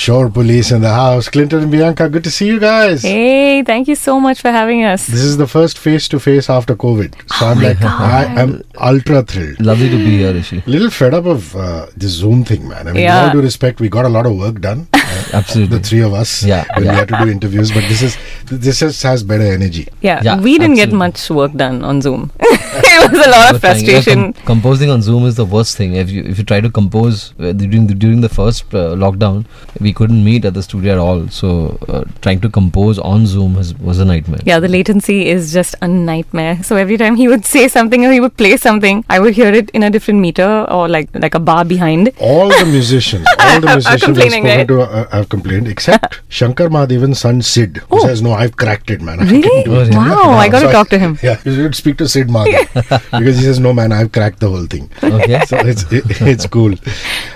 Shor Police in the house. Clinton and Bianca, good to see you guys. Hey, thank you so much for having us. This is the first face to face after COVID. So I'm like, I am ultra thrilled. Lovely to be here, Hrishi. Little fed up of uh, this Zoom thing, man. I mean, Yeah. with all due respect, we got a lot of work done. Absolutely. the three of us. Yeah, When yeah. we had to do interviews, but this is this just has better energy. Yeah, Yeah, we didn't get much work done on Zoom. it was a lot of But yeah, frustration. com- composing on Zoom is the worst thing. If you if you try to compose uh, during the, during the first uh, lockdown, we couldn't meet at the studio at all. So uh, trying to compose on Zoom has, was a nightmare. Yeah, the latency is just a nightmare. So every time he would say something or he would play something, I would hear it in a different meter or like like a bar behind. All the musicians, all the musicians I've complaining, spoken right? to uh, have complained, except Shankar Mahadevan's son Sid, who Oh. says, "No, I've cracked it, man. I Really? can it." Wow, I got So to talk to him. Yeah, you should speak to Sid Mahadev because he says, "No, man, I've cracked the whole thing." Okay. so it's it, it's cool.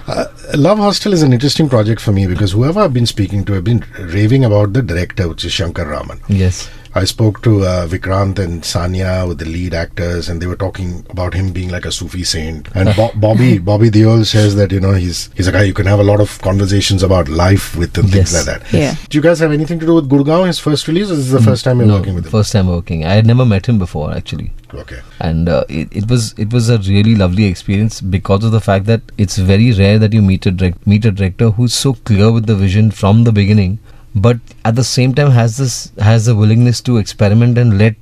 Uh, Love Hostel is an interesting project for me because whoever I've been speaking to have been raving about the director, which is Shankar Raman. yes. I spoke to uh, Vikrant and Sanya with the lead actors, and they were talking about him being like a Sufi saint. And Bo- Bobby Bobby Deol says that you know he's he's a guy you can have a lot of conversations about life with and things Yes. like that. Yeah. Do you guys have anything to do with Gurgaon, his first release, or is this the first time you're no, working with him? first time working. I had never met him before actually. Okay. and uh, it, it was it was a really lovely experience because of the fact that it's very rare that you meet a direct, meet a director who's so clear with the vision from the beginning but at the same time has this has the willingness to experiment and let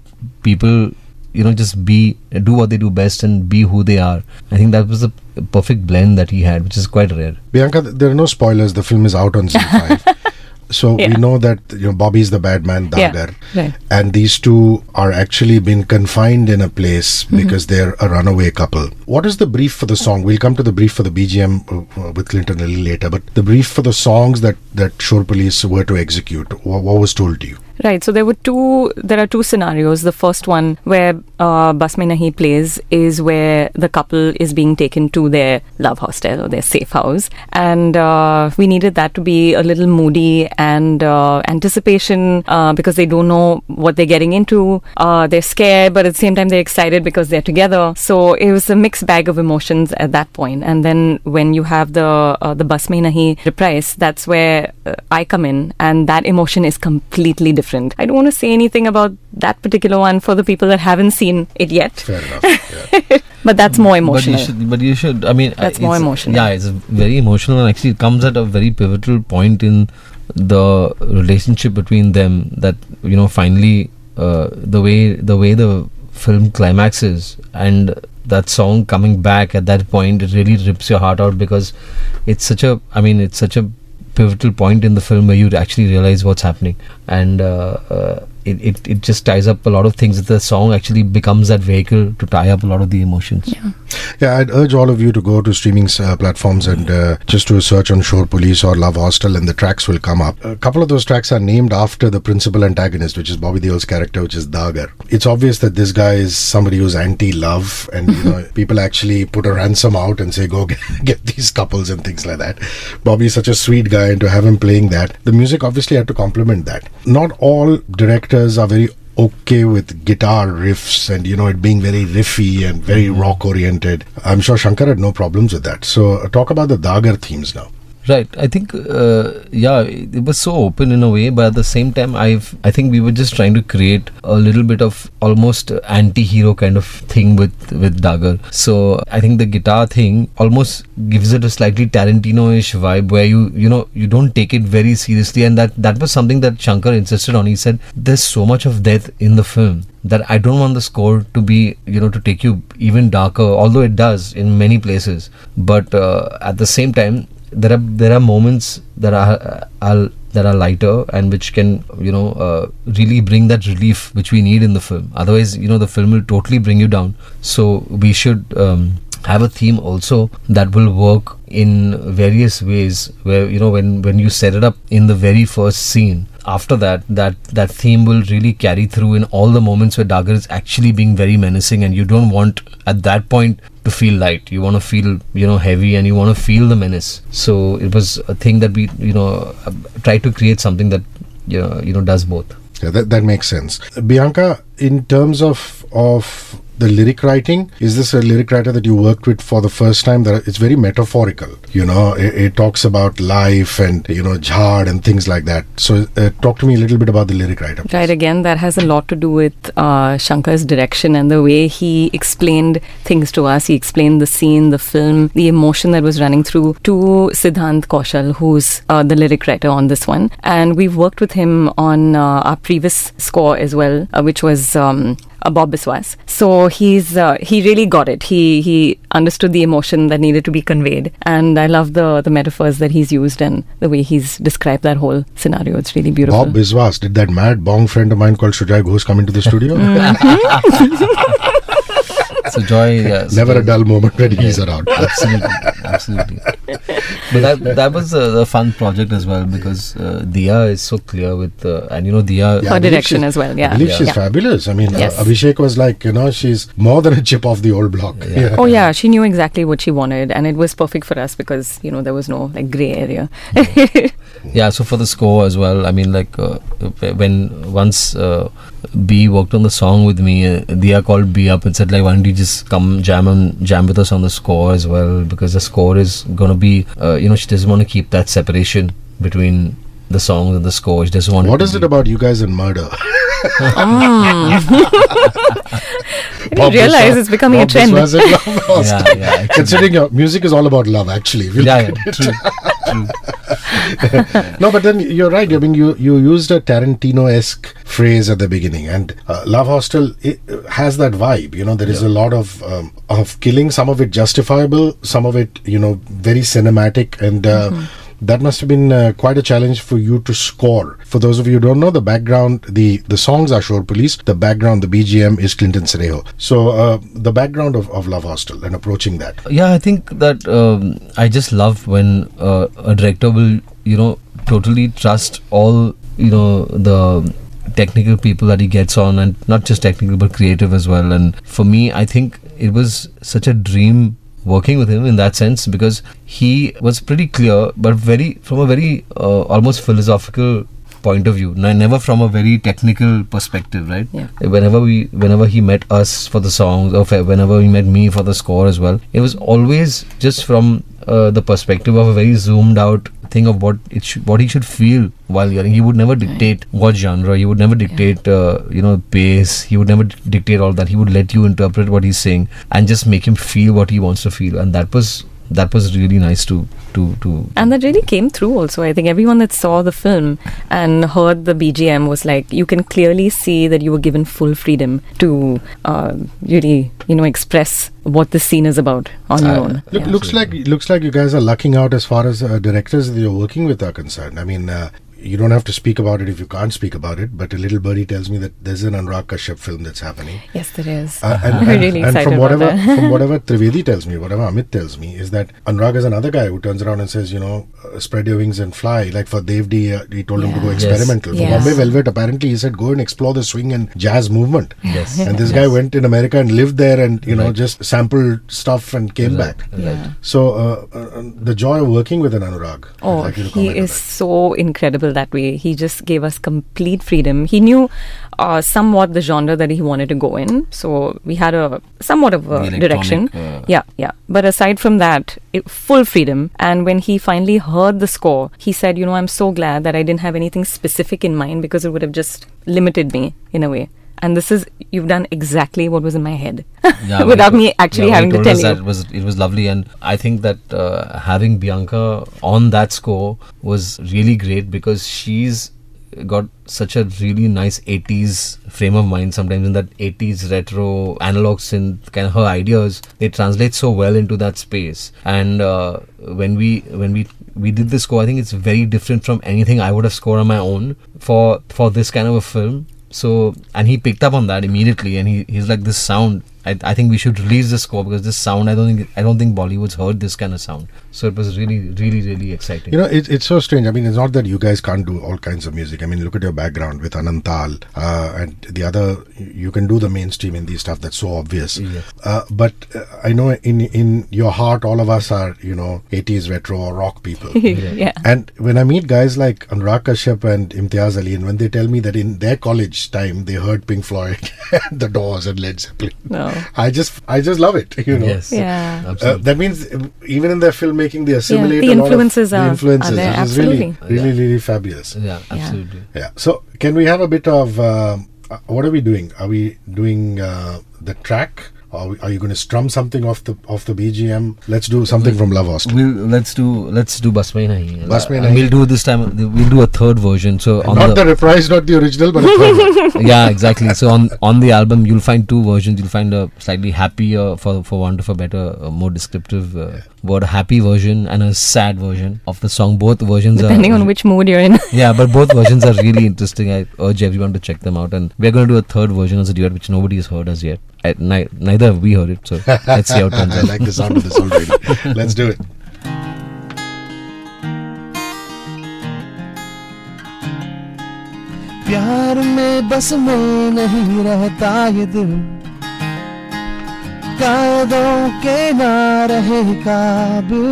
people you know just be do what they do best and be who they are i think that was a perfect blend that he had which is quite rare Bianca, there are no spoilers. The film is out on ZEE5. so we know that you know Bobby's the bad man, Yeah, Dagar, right. and these two are actually been confined in a place Mm-hmm. because they're a runaway couple. What is the brief for the song? We'll come to the brief for the BGM uh, uh, with Clinton a little later, but the brief for the songs that that Shor Police were to execute. What, what was told to you? Right. So there were two. There are two scenarios. The first one where uh, Bas Mein Nahi plays is where the couple is being taken to their love hostel or their safe house, and uh, we needed that to be a little moody and uh, anticipation uh, because they don't know what they're getting into. Uh, they're scared, but at the same time they're excited because they're together. So it was a mixed bag of emotions at that point. And then when you have the uh, the Bas Mein Nahi reprise, that's where uh, I come in, and that emotion is completely different. I don't want to say anything about that particular one for the people that haven't seen it yet, Fair enough. Yeah. but that's more emotional. But you should. But you should. I mean, uh, That's more emotional. Yeah, it's very emotional, and actually, it comes at a very pivotal point in the relationship between them. That you know, finally, uh, the way the way the film climaxes and that song coming back at that point, it really rips your heart out because it's such a. I mean, it's such a pivotal point in the film where you actually realize what's happening. And uh, uh, it, it, it just ties up a lot of things the song actually becomes that vehicle to tie up a lot of the emotions Yeah, yeah I'd urge all of you to go to streaming uh, platforms and uh, just do a search on Shor Police or Love Hostel, and the tracks will come up. A couple of those tracks are named after the principal antagonist, which is Bobby Deol's character, which is Dagar. It's obvious that this guy is somebody who's anti-love, and you know people actually put a ransom out and say, "Go get, get these couples" and things like that. Bobby is such a sweet guy, and to have him playing that, the music obviously had to complement that. Not all are very okay with guitar riffs and you know it being very riffy and very rock oriented. I'm sure Shankar had no problems with that. So uh, talk about the Dagar themes now. Right. I think, uh, yeah, it was so open in a way, but at the same time, I've, I think we were just trying to create a little bit of almost anti-hero kind of thing with with Dagar. So I think the guitar thing almost gives it a slightly Tarantino-ish vibe, where you, you know, you don't take it very seriously, and that that was something that Shankar insisted on. He said, "There's so much of death in the film." That I don't want the score to be, you know, to take you even darker, although it does in many places. But uh, at the same time, there are there are moments that are, are that are lighter and which can you know uh, really bring that relief which we need in the film. Otherwise you know the film will totally bring you down. So we should um, have a theme also that will work in various ways where you know when when you set it up in the very first scene after that that that theme will really carry through in all the moments where Dagar is actually being very menacing and you don't want at that point to feel light. You want to feel you know heavy and you want to feel the menace. So it was a thing that we you know tried to create something that you know, you know does both. Yeah, that, that makes sense. Bianca, in terms of of the lyric writing. Is this a lyric writer that you worked with for the first time? That it's very metaphorical. You know, it, it talks about life and you know jhad and things like that. So uh, talk to me a little bit about the lyric writer. Right, again, that has a lot to do with uh, Shankar's direction and the way he explained things to us. He explained the scene, the film, the emotion that was running through to Siddhant Kaushal, who's uh, the lyric writer on this one. And we've worked with him on uh, our previous score as well, uh, which was. Um, uh, Bob Biswas. So he's uh, he really got it. He he understood the emotion that needed to be conveyed, and I love the the metaphors that he's used and the way he's described that whole scenario. It's really beautiful. Bob Biswas, did that mad bong friend of mine called Sujoy Ghosh come into the studio? Sujoy, yeah, so Never a Joy- dull moment when he's around. absolutely, absolutely. But that that was a, a fun project as well because uh, Dia is so clear with uh, and you know Dia. Yeah, Her direction as well, yeah. I believe Yeah. she's Yeah. fabulous. I mean, uh, Abhishek was like, you know, she's more than a chip off the old block. Yeah. Oh yeah, she knew exactly what she wanted, and it was perfect for us because you know there was no like gray area. Yeah, so for the score as well, I mean, like uh, when once uh, B worked on the song with me, uh, Dia called B up and said like, "Why don't you just come jam and jam with us on the score as well? Because the score is gonna be, uh, you know, she doesn't want to keep that separation between the songs and the score. She doesn't want. What to is be- it about you guys and murder? I didn't realize it's becoming a trend. Biswas and love Hostel. Yeah, yeah. Considering your music is all about love, actually. We'll Yeah, yeah, it. true, true. no, but then you're right. I mean, you you used a Tarantino-esque phrase at the beginning, and uh, Love Hostel uh, has that vibe. You know, there is a lot of um, of killing. Some of it justifiable, some of it, you know, very cinematic, and. Uh, That must have been uh, quite a challenge for you to score. For those of you who don't know, the background, the the songs are Shor Police. The background, the BGM is Clinton Cerejo. So uh, the background of, of Love Hostel and approaching that. Yeah, I think that um, I just love when uh, a director will, you know, totally trust all, you know, the technical people that he gets on, and not just technical but creative as well. And for me, I think it was such a dream working with him in that sense because he was pretty clear, but very from a very uh, almost philosophical point of view never from a very technical perspective right Yeah. whenever we whenever he met us for the songs or whenever he met me for the score as well it was always just from uh, the perspective of a very zoomed out thing of what it should, what he should feel while hearing. He would never dictate what genre. He would never dictate uh, you know pace. He would never d- dictate all that. He would let you interpret what he's saying and just make him feel what he wants to feel. And that was that was really nice to to to And that really came through also. I think everyone that saw the film and heard the BGM was like, you can clearly see that you were given full freedom to uh, really, you know, express what this scene is about on your Uh, own. Look, Yeah. looks like looks like you guys are lucking out as far as uh, directors that you're working with are concerned. I mean, uh, you don't have to speak about it if you can't speak about it. But a little birdie tells me that there's an Anurag Kashyap film that's happening. Yes, there is. Uh, and, We're and- really and from whatever from whatever Trivedi tells me, whatever Amit tells me, is that Anurag is another guy who turns around and says, you know, uh, spread your wings and fly. Like for Dev.D, uh, he told him to go Yeah. Yes. experimental. For Yes. Bombay Velvet, apparently he said, go and explore the swing and jazz movement. yes And this guy went in America and lived there, and you know, Right. just sampled stuff and came Right, back. right. Yeah. So uh, uh, the joy of working with an Anurag. Oh, like he is so incredible that way. He just gave us complete freedom. He knew uh, somewhat the genre that he wanted to go in, so we had a somewhat of a direction. uh, yeah, yeah. But aside from that, it, full freedom. And when he finally heard the score, he said, "You know, I'm so glad that I didn't have anything specific in mind because it would have just limited me in a way." And this is you've done exactly what was in my head, Yeah, without me actually yeah, having to tell us you. That it was it was lovely, and I think that uh, having Bianca on that score was really great because she's got such a really nice 80s frame of mind. Sometimes in that 80s retro analog synth kind of her ideas they translate so well into that space. And uh, when we when we we did this score i think it's very different from anything i would have scored on my own for for this kind of a film so and he picked up on that immediately and he, he's like this sound I, I think we should release this score because this sound I don't think I don't think Bollywood's heard this kind of sound so it was really really really exciting You know, it, it's so strange. I mean, it's not that you guys can't do all kinds of music. I mean, look at your background with Anantal uh, and the other. You can do the mainstream indie stuff that's so obvious. Yeah. Uh, but uh, I know in in your heart, all of us are you know 80s retro or rock people. yeah. And when I meet guys like Anurag Kashyap and Imtiaz Ali, and when they tell me that in their college time they heard Pink Floyd, The Doors, and Led Zeppelin, No. I just I just love it. You know. Yes. Yeah. Uh, Absolutely. that means uh, even in their filmmaking, they assimilate the a lot of influences the are- are influences, there, which is really, absolutely. really, Yeah. really fabulous. yeah, absolutely. Yeah. So, can we have a bit of um, uh, what are we doing? Are we doing uh, the track? Or are, we, are you going to strum something off the off the BGM? Let's do something from Love Hostel. We'll let's do let's do Bas Mein Nahi. Bas Mein Nahi. We'll do this time. We'll do a third version. So on not the, the reprise, not the original, but a third one. yeah, exactly. So on on the album, you'll find two versions. You'll find a slightly happier, for for want of a better, uh, more descriptive uh, word, a happy version and a sad version of the song. Both versions are Depending are on which mood you're in. yeah, but both versions are really interesting. I urge everyone to check them out. And we're going to do a third version as a duet, which nobody has heard as yet. I, ni- neither have we heard it. So let's see how it turns I out. like the sound of this already. Let's do it. प्यार में बस में नहीं रहता ये दिल कायदों के ना रहे काबिल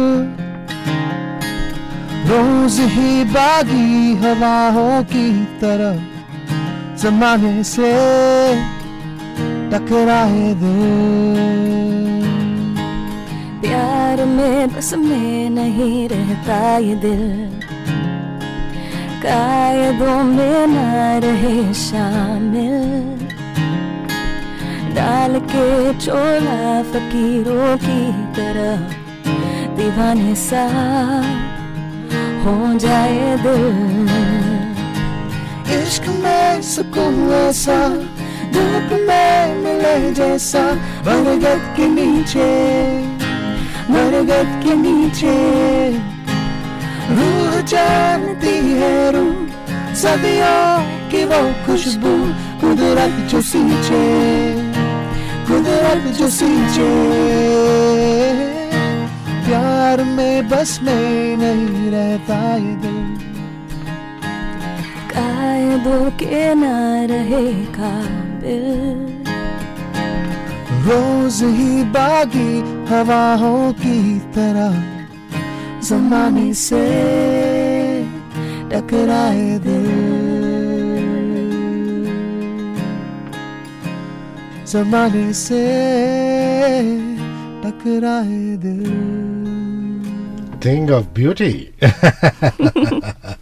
रोज ही बागी हवाओं की तरह जमाने से टकराए दिल। प्यार में बस में नहीं रहता ये दिल। कायदों में ना रहे शामिल। डाल के चोला फकीरों की तरह दीवाने सा हो जाए दिल। इश्क में सुकून ऐसा धूप में मिले जैसा बरगद के नीचे, बरगद के नीचे। रूह जानती है रूह सदियों की वो खुशबू कुदरत जो सींचे, कुदरत जो सींचे। प्यार में बस में नहीं रहता ये दिल। कायदों के ना रहे रोज ही बागी हवाओं की तरह जमाने से टकराए दिल। जमाने से टकराए दिल। Thing of beauty.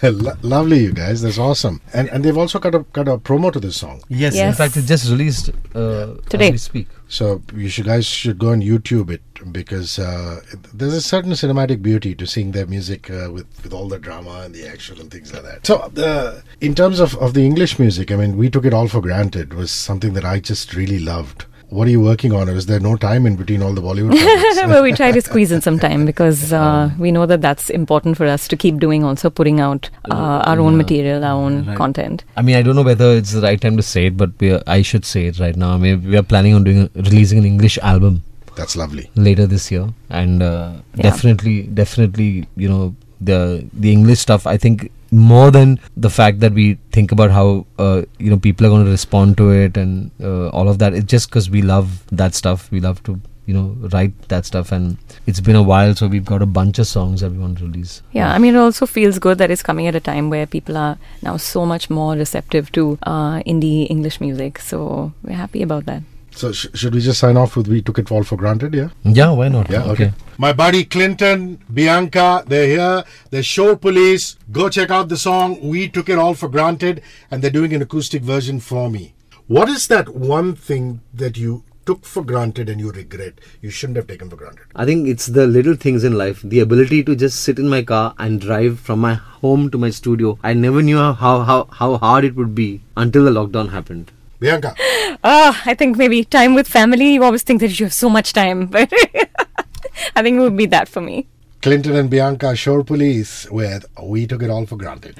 Lo- lovely, you guys. That's awesome. And and they've also got a got a promo to this song. Yes, yes. in fact, it just released uh, Today. as we speak. So you should guys should go on YouTube it because uh, there's a certain cinematic beauty to seeing their music uh, with with all the drama and the action and things like that. So uh, in terms of of the English music, I mean, we took it all for granted. Was something that I just really loved. What are you working on? Or is there no time in between all the Bollywood well, we try to squeeze in some time because uh, we know that that's important for us to keep doing. Also, putting out uh, our own Yeah. material, our own Right. content. I mean, I don't know whether it's the right time to say it, but we are, I should say it right now. I mean, we are planning on doing releasing an English album That's lovely. later this year, and uh, Yeah. definitely, definitely, you know, the the English stuff. I think more than the fact that we think about how uh, you know people are going to respond to it and uh, all of that. It's just because we love that stuff. We love to you know write that stuff, and it's been a while, so we've got a bunch of songs that we want to release. Yeah, I mean, it also feels good that it's coming at a time where people are now so much more receptive to uh, indie English music. So we're happy about that. So sh- should we just sign off with "We took it all for granted"? Yeah. Yeah, why not? Yeah, okay. My buddy Clinton, Bianca, they're here. They're Shor Police. Go check out the song We Took It All for Granted, and they're doing an acoustic version for me. What is that one thing that you took for granted and you regret you shouldn't have taken for granted? I think it's the little things in life, the ability to just sit in my car and drive from my home to my studio. I never knew how, how, how hard it would be until the lockdown happened. Bianca, Ah, I think maybe time with family. You always think that you have so much time, but I think it would be that for me. Clinton and Bianca, Shor Police, with We Took It All for Granted.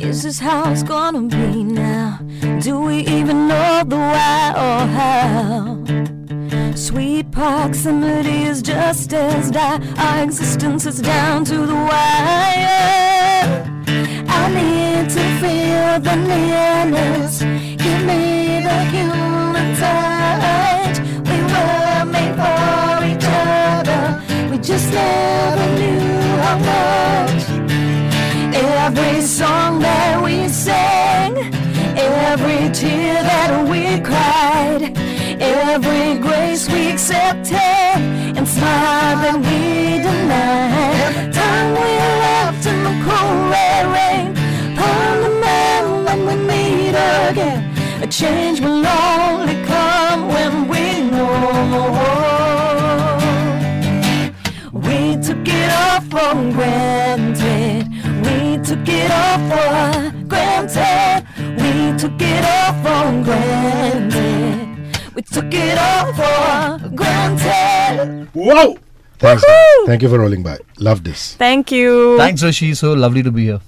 Is this how it's gonna be now? Do we even know the why or how? Sweet proximity is just as dire. Our existence is down to the wire. I need to feel the nearness. Give me the human touch. We were made for each other. We just never knew how much. Every song that we sang, every tear that we cried, every grace we accepted, and smile that we denied. Time we left in the cold red change will only come when we know. We took it all for granted. We took it all for granted. We took it all for granted. We took it all for granted. Whoa! Thanks. Thank you for rolling by. Love this. Thank you. Thanks, Hrishi. So lovely to be here.